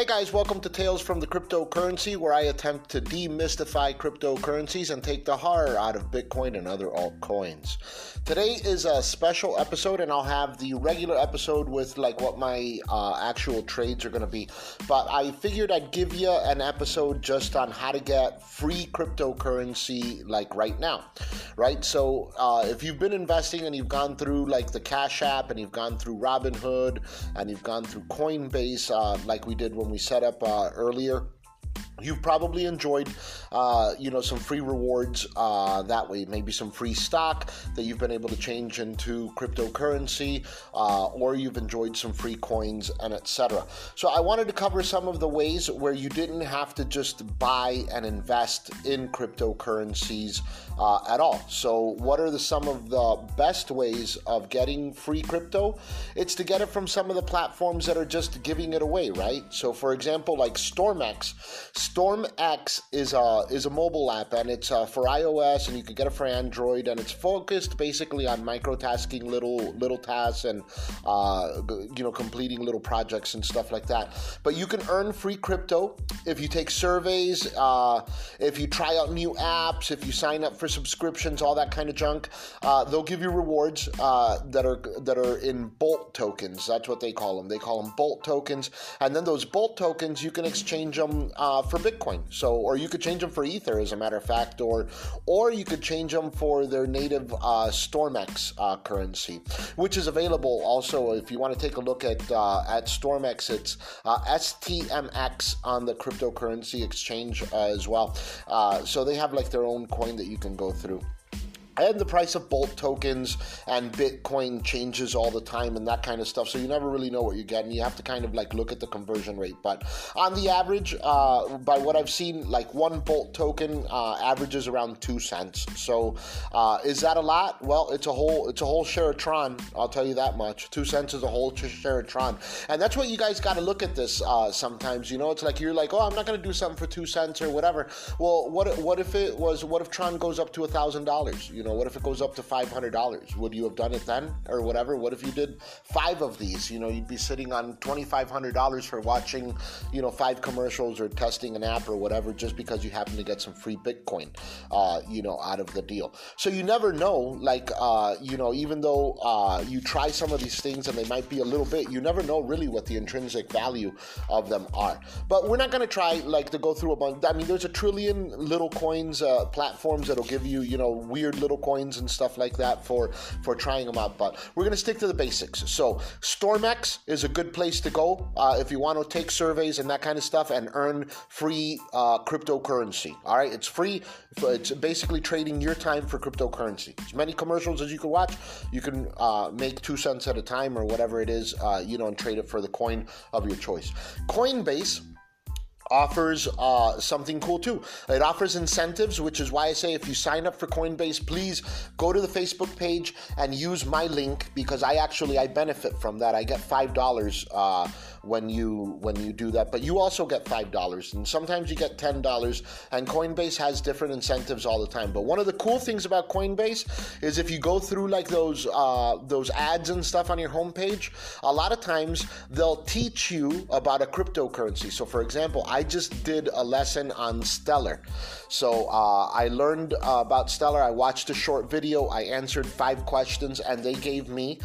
Hey guys, welcome to Tales from the Cryptocurrency, where I attempt to demystify cryptocurrencies and take the horror out of Bitcoin and other altcoins. Today is a special episode, and I'll have the regular episode with like what my uh, actual trades are going to be. But I figured I'd give you an episode just on how to get free cryptocurrency like right now, right? So uh, if you've been investing and you've gone through like the Cash App and you've gone through Robinhood and you've gone through Coinbase, uh, like we did when we set up uh, earlier You've probably enjoyed, uh, you know, some free rewards uh, that way. Maybe some free stock that you've been able to change into cryptocurrency, uh, or you've enjoyed some free coins and etc. So I wanted to cover some of the ways where you didn't have to just buy and invest in cryptocurrencies uh, at all. So what are the some of the best ways of getting free crypto? It's to get it from some of the platforms that are just giving it away, right? So for example, like StormX. StormX is a is a mobile app and it's uh, for iOS and you can get it for Android and it's focused basically on microtasking little little tasks and uh, you know completing little projects and stuff like that. But you can earn free crypto if you take surveys, uh, if you try out new apps, if you sign up for subscriptions, all that kind of junk. Uh, they'll give you rewards uh, that are that are in Bolt tokens. That's what they call them. They call them Bolt tokens, and then those Bolt tokens you can exchange them uh, for Bitcoin. So, or you could change them for Ether, as a matter of fact, or or you could change them for their native uh, StormX uh, currency, which is available also. If you want to take a look at uh, at StormX, it's uh, STMX on the cryptocurrency exchange as well. Uh, so they have like their own coin that you can go through and the price of Bolt tokens and Bitcoin changes all the time and that kind of stuff. So you never really know what you're getting. You have to kind of like look at the conversion rate. But on the average, uh, by what I've seen, like one Bolt token uh, averages around two cents. So uh, is that a lot? Well, it's a whole it's a whole share of Tron. I'll tell you that much. Two cents is a whole share of Tron, and that's what you guys got to look at this. Uh, sometimes you know it's like you're like, oh, I'm not going to do something for two cents or whatever. Well, what what if it was? What if Tron goes up to a thousand dollars? You know what if it goes up to $500? Would you have done it then or whatever? What if you did five of these? You know, you'd be sitting on $2,500 for watching, you know, five commercials or testing an app or whatever just because you happen to get some free Bitcoin, uh, you know, out of the deal. So you never know, like, uh, you know, even though uh, you try some of these things and they might be a little bit, you never know really what the intrinsic value of them are. But we're not going to try, like, to go through a bunch. I mean, there's a trillion little coins uh, platforms that'll give you, you know, weird little coins and stuff like that for for trying them out. But we're to stick to the basics. So StormX is a good place to go uh, if you want to take surveys and that kind of stuff and earn free uh, cryptocurrency. All right, it's free. It's basically trading your time for cryptocurrency. As many commercials as you can watch, you can uh, make two cents at a time or whatever it is, uh, you know, and trade it for the coin of your choice. Coinbase offers uh, something cool too. It offers incentives, which is why I say if you sign up for Coinbase, please go to the Facebook page and use my link because I actually I benefit from that. I get five dollars. Uh, when you when you do that. But you also get five dollars, and sometimes you get ten dollars. And Coinbase has different incentives all the time. But one of the cool things about Coinbase is if you go through like those uh, those ads and stuff on your homepage, a lot of times they'll teach you about a cryptocurrency. So, for example, I just did a lesson on Stellar. So uh, I learned uh, about Stellar. I watched a short video. I answered five questions, and they gave me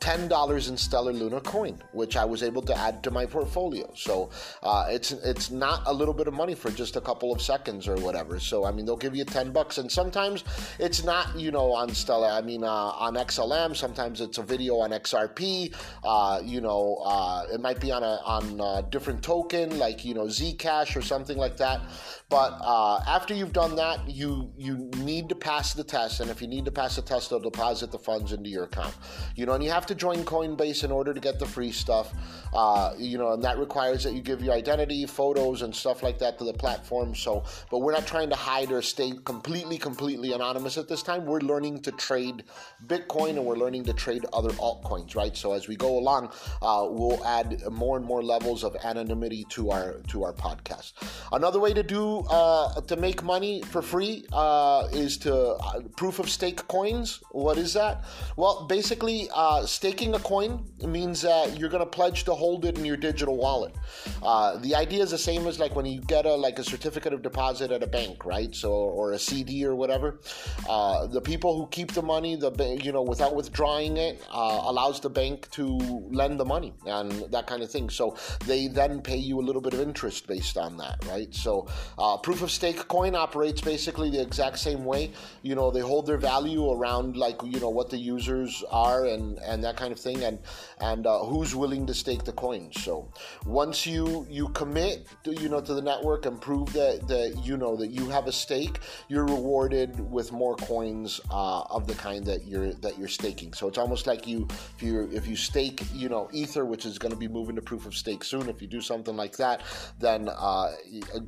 $10 in Stellar Luna coin, which I was able to add to my portfolio. So uh, it's it's not a little bit of money for just a couple of seconds or whatever. So I mean, they'll give you 10 bucks, and sometimes it's not you know on Stellar. I mean, uh, on XLM, sometimes it's a video on XRP. Uh, you know, uh, it might be on a on a different token like you know Zcash or something like that. But uh, after you've done that, you you need to pass the test, and if you need to pass the test, they'll deposit the funds into your account. You know, and you have to join Coinbase in order to get the free stuff. Uh, you know, and that requires that you give your identity, photos, and stuff like that to the platform. So, but we're not trying to hide or stay completely, completely anonymous at this time. We're learning to trade Bitcoin and we're learning to trade other altcoins, right? So as we go along, uh, we'll add more and more levels of anonymity to our to our podcast. Another way to do uh, to make money for free uh, is to uh, proof of stake coins. What is that? Well, basically, uh, staking a coin means that you're going to pledge to hold it in your digital wallet. Uh, the idea is the same as like when you get a like a certificate of deposit at a bank, right? So or a CD or whatever. Uh, the people who keep the money, the you know, without withdrawing it, uh, allows the bank to lend the money and that kind of thing. So they then pay you a little bit of interest based on that, right? So uh, proof of stake coin operates basically the exact same way. You know, they hold their value around like you know what the users are and and that kind of thing, and and uh, who's willing to stake the coins. So once you you commit, to, you know, to the network and prove that that you know that you have a stake, you're rewarded with more coins uh, of the kind that you're that you're staking. So it's almost like you if you if you stake, you know, ether, which is going to be moving to proof of stake soon. If you do something like that, then uh,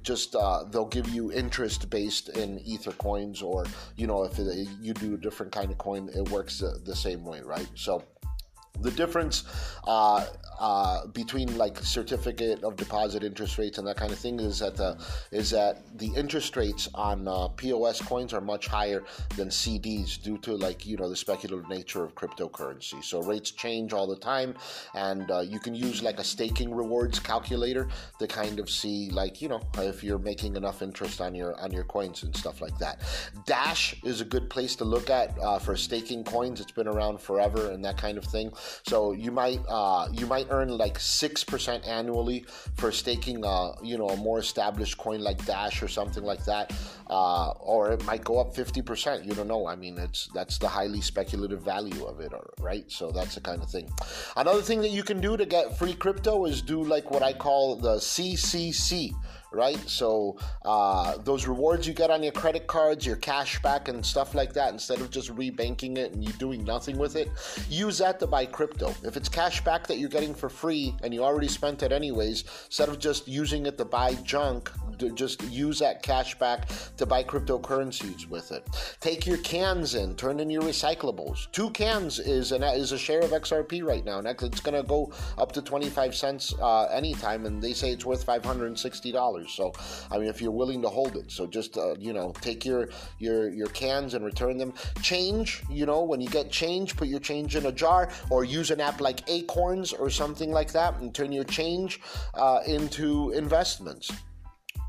just uh, they'll give you interest based in ether coins, or you know, if it, you do a different kind of coin, it works the, the same way, right? So the difference uh, uh, between like certificate of deposit interest rates and that kind of thing is that the is that the interest rates on uh, POS coins are much higher than CDs due to like you know the speculative nature of cryptocurrency. So rates change all the time, and uh, you can use like a staking rewards calculator to kind of see like you know if you're making enough interest on your on your coins and stuff like that. Dash is a good place to look at uh, for staking coins. It's been around forever and that kind of thing. So you might uh, you might earn like six percent annually for staking, a, you know, a more established coin like Dash or something like that, uh, or it might go up fifty percent. You don't know. I mean, it's that's the highly speculative value of it, right? So that's the kind of thing. Another thing that you can do to get free crypto is do like what I call the CCC right? So uh, those rewards you get on your credit cards, your cash back, and stuff like that, instead of just rebanking it and you doing nothing with it, use that to buy crypto. If it's cash back that you're getting for free and you already spent it anyways, instead of just using it to buy junk, just use that cash back to buy cryptocurrencies with it. Take your cans in, turn in your recyclables. Two cans is an is a share of XRP right now. Next, it's going to go up to 25 cents uh, anytime, and they say it's worth $560. So, I mean, if you're willing to hold it, so just uh, you know, take your your your cans and return them. Change, you know, when you get change, put your change in a jar, or use an app like Acorns or something like that, and turn your change uh, into investments.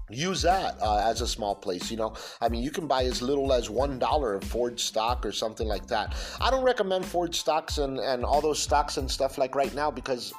Use that uh, as a small place you know. I mean you can buy as little as one dollar of ford stock or something like that. I don't recommend ford stocks and, and all those stocks and stuff like right now because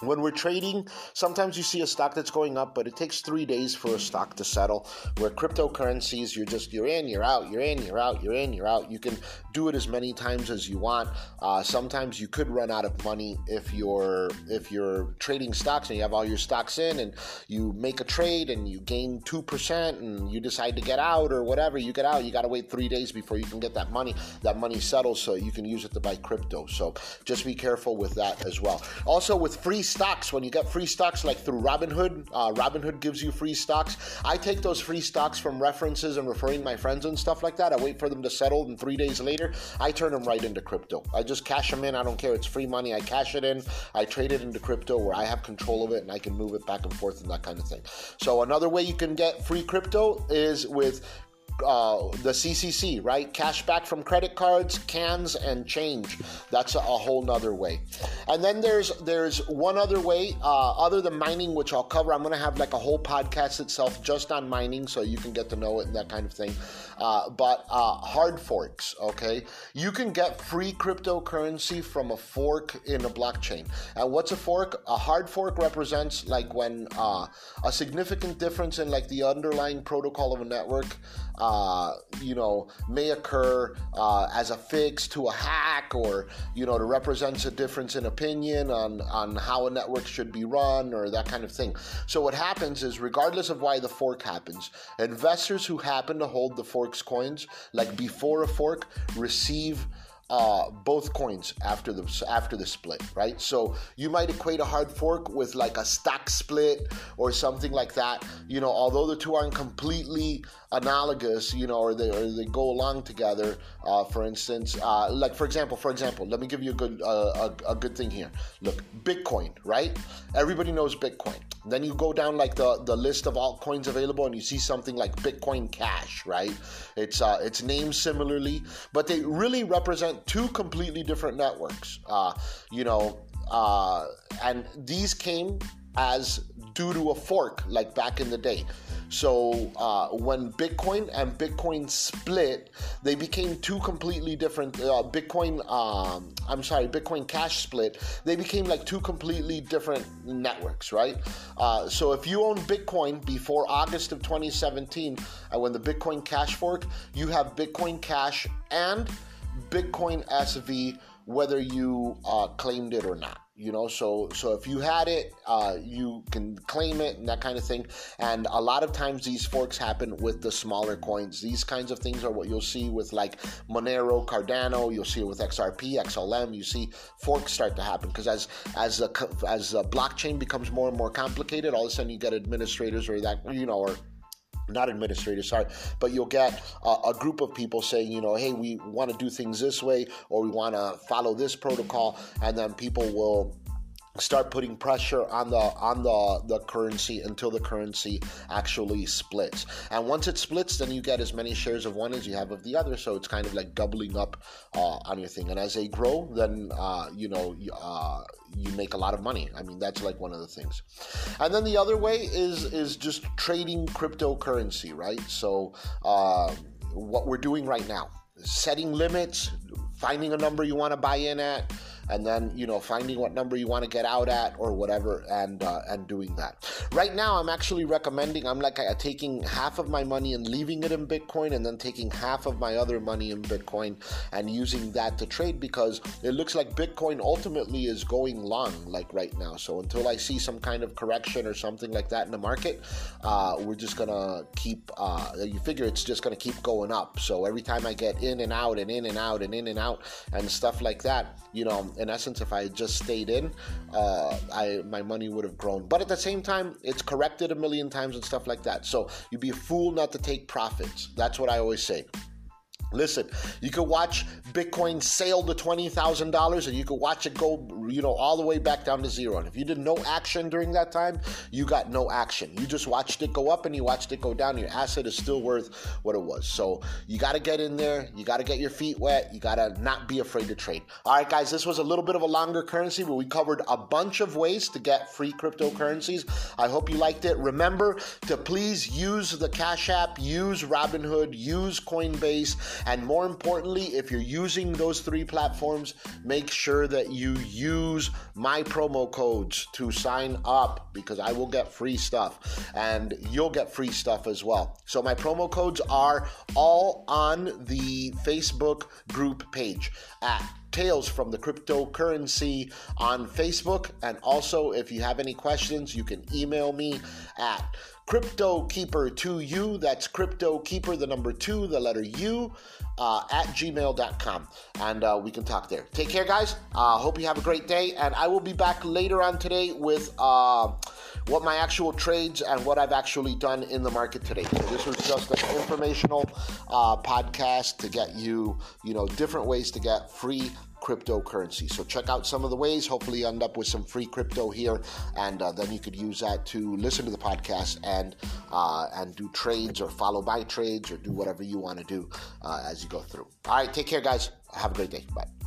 when we're trading, sometimes you see a stock that's going up, but it takes three days for a stock to settle. Where cryptocurrencies, you're just you're in, you're out, you're in, you're out, you're in, you're out. You can do it as many times as you want. Uh, sometimes you could run out of money if you're if you're trading stocks and you have all your stocks in, and you make a trade and you gain two percent, and you decide to get out or whatever. You get out, you got to wait three days before you can get that money. That money settles, so you can use it to buy crypto. So just be careful with that as well. Also with free stocks when you get free stocks like through Robinhood. Uh, Robinhood gives you free stocks. I take those free stocks from references and referring my friends and stuff like that. I wait for them to settle, and three days later, I turn them right into crypto. I just cash them in. I don't care. It's free money. I cash it in. I trade it into crypto where I have control of it and I can move it back and forth and that kind of thing. So another way you can get free crypto is with uh, the CCC, right? Cash back from credit cards, cans, and change. That's a, a whole nother way. And then there's there's one other way, uh, other than mining, which I'll cover. I'm to have like a whole podcast itself just on mining, so you can get to know it and that kind of thing. Uh, but uh, hard forks, okay? You can get free cryptocurrency from a fork in a blockchain. And what's a fork? A hard fork represents like when uh, a significant difference in like the underlying protocol of a network uh, you know, may occur uh, as a fix to a hack or, you know, to represents a difference in opinion on, on how a network should be run or that kind of thing. So what happens is, regardless of why the fork happens, investors who happen to hold the fork's coins, like before a fork, receive uh, both coins after the after the split, right? So you might equate a hard fork with like a stock split or something like that. You know, although the two aren't completely analogous, you know, or they or they go along together. Uh, for instance, uh, like for example, for example, let me give you a good uh, a, a, good thing here. Look, Bitcoin, right? Everybody knows Bitcoin. Then you go down like the the list of altcoins available, and you see something like Bitcoin Cash, right? It's uh, it's named similarly, but they really represent two completely different networks. Uh, you know, uh, and these came as due to a fork, like back in the day. So uh, when Bitcoin and Bitcoin split, they became two completely different. Uh, Bitcoin, um, I'm sorry, Bitcoin Cash split. They became like two completely different networks, right? Uh, so if you own Bitcoin before August of 2017, and uh, when the Bitcoin Cash fork, you have Bitcoin Cash and Bitcoin SV, whether you uh, claimed it or not you know so so if you had it uh, you can claim it and that kind of thing. And a lot of times these forks happen with the smaller coins. These kinds of things are what you'll see with like monero cardano you'll see it with xrp xlm you see forks start to happen. Because as as a as a blockchain becomes more and more complicated all of a sudden you get administrators or that you know or not administrators, sorry, but you'll get a, a, group of people saying, you know, hey, we want to do things this way or we want to follow this protocol, and then people will start putting pressure on the on the the currency until the currency actually splits. And once it splits then you get as many shares of one as you have of the other. So it's kind of like doubling up uh, on your thing. And as they grow then uh, you know uh, you make a lot of money. I mean that's like one of the things. And then the other way is is just trading cryptocurrency right? So uh, what we're doing right now setting limits finding a number you want to buy in at and then you know finding what number you want to get out at or whatever and uh, and doing that. Right now i'm actually recommending i'm like uh, taking half of my money and leaving it in bitcoin and then taking half of my other money in bitcoin and using that to trade because it looks like bitcoin ultimately is going long like right now. So until i see some kind of correction or something like that in the market uh, we're just gonna keep uh, you figure it's just gonna keep going up. So every time i get in and out and in and out and in and out and stuff like that you know in essence, if I just stayed in, uh, I my money would have grown. But at the same time, it's corrected a million times and stuff like that. So you'd be a fool not to take profits. That's what I always say. Listen, you could watch Bitcoin sail to twenty thousand dollars, and you could watch it go, you know, all the way back down to zero. And if you did no action during that time, you got no action. You just watched it go up and you watched it go down. Your asset is still worth what it was. So you got to get in there. You got to get your feet wet. You got to not be afraid to trade. All right, guys, this was a little bit of a longer currency, but we covered a bunch of ways to get free cryptocurrencies. I hope you liked it. Remember to please use the Cash App, use Robinhood, use Coinbase and more importantly, if you're using those three platforms, make sure that you use my promo codes to sign up because I will get free stuff and you'll get free stuff as well. So my promo codes are all on the Facebook group page at Tales from the Cryptocurrency on Facebook. And also, if you have any questions, you can email me at CryptoKeeper2U. That's CryptoKeeper, the number two, the letter U, uh, at gmail.com. And uh, we can talk there. Take care, guys. Uh, hope you have a great day. And I will be back later on today with uh, what my actual trades and what I've actually done in the market today. So this was just an informational uh, podcast to get you, you know, different ways to get free cryptocurrency. So check out some of the ways. Hopefully, you end up with some free crypto here, and uh, then you could use that to listen to the podcast and uh, and do trades or follow my trades or do whatever you want to do uh, as you go through. All right, take care, guys. Have a great day. Bye.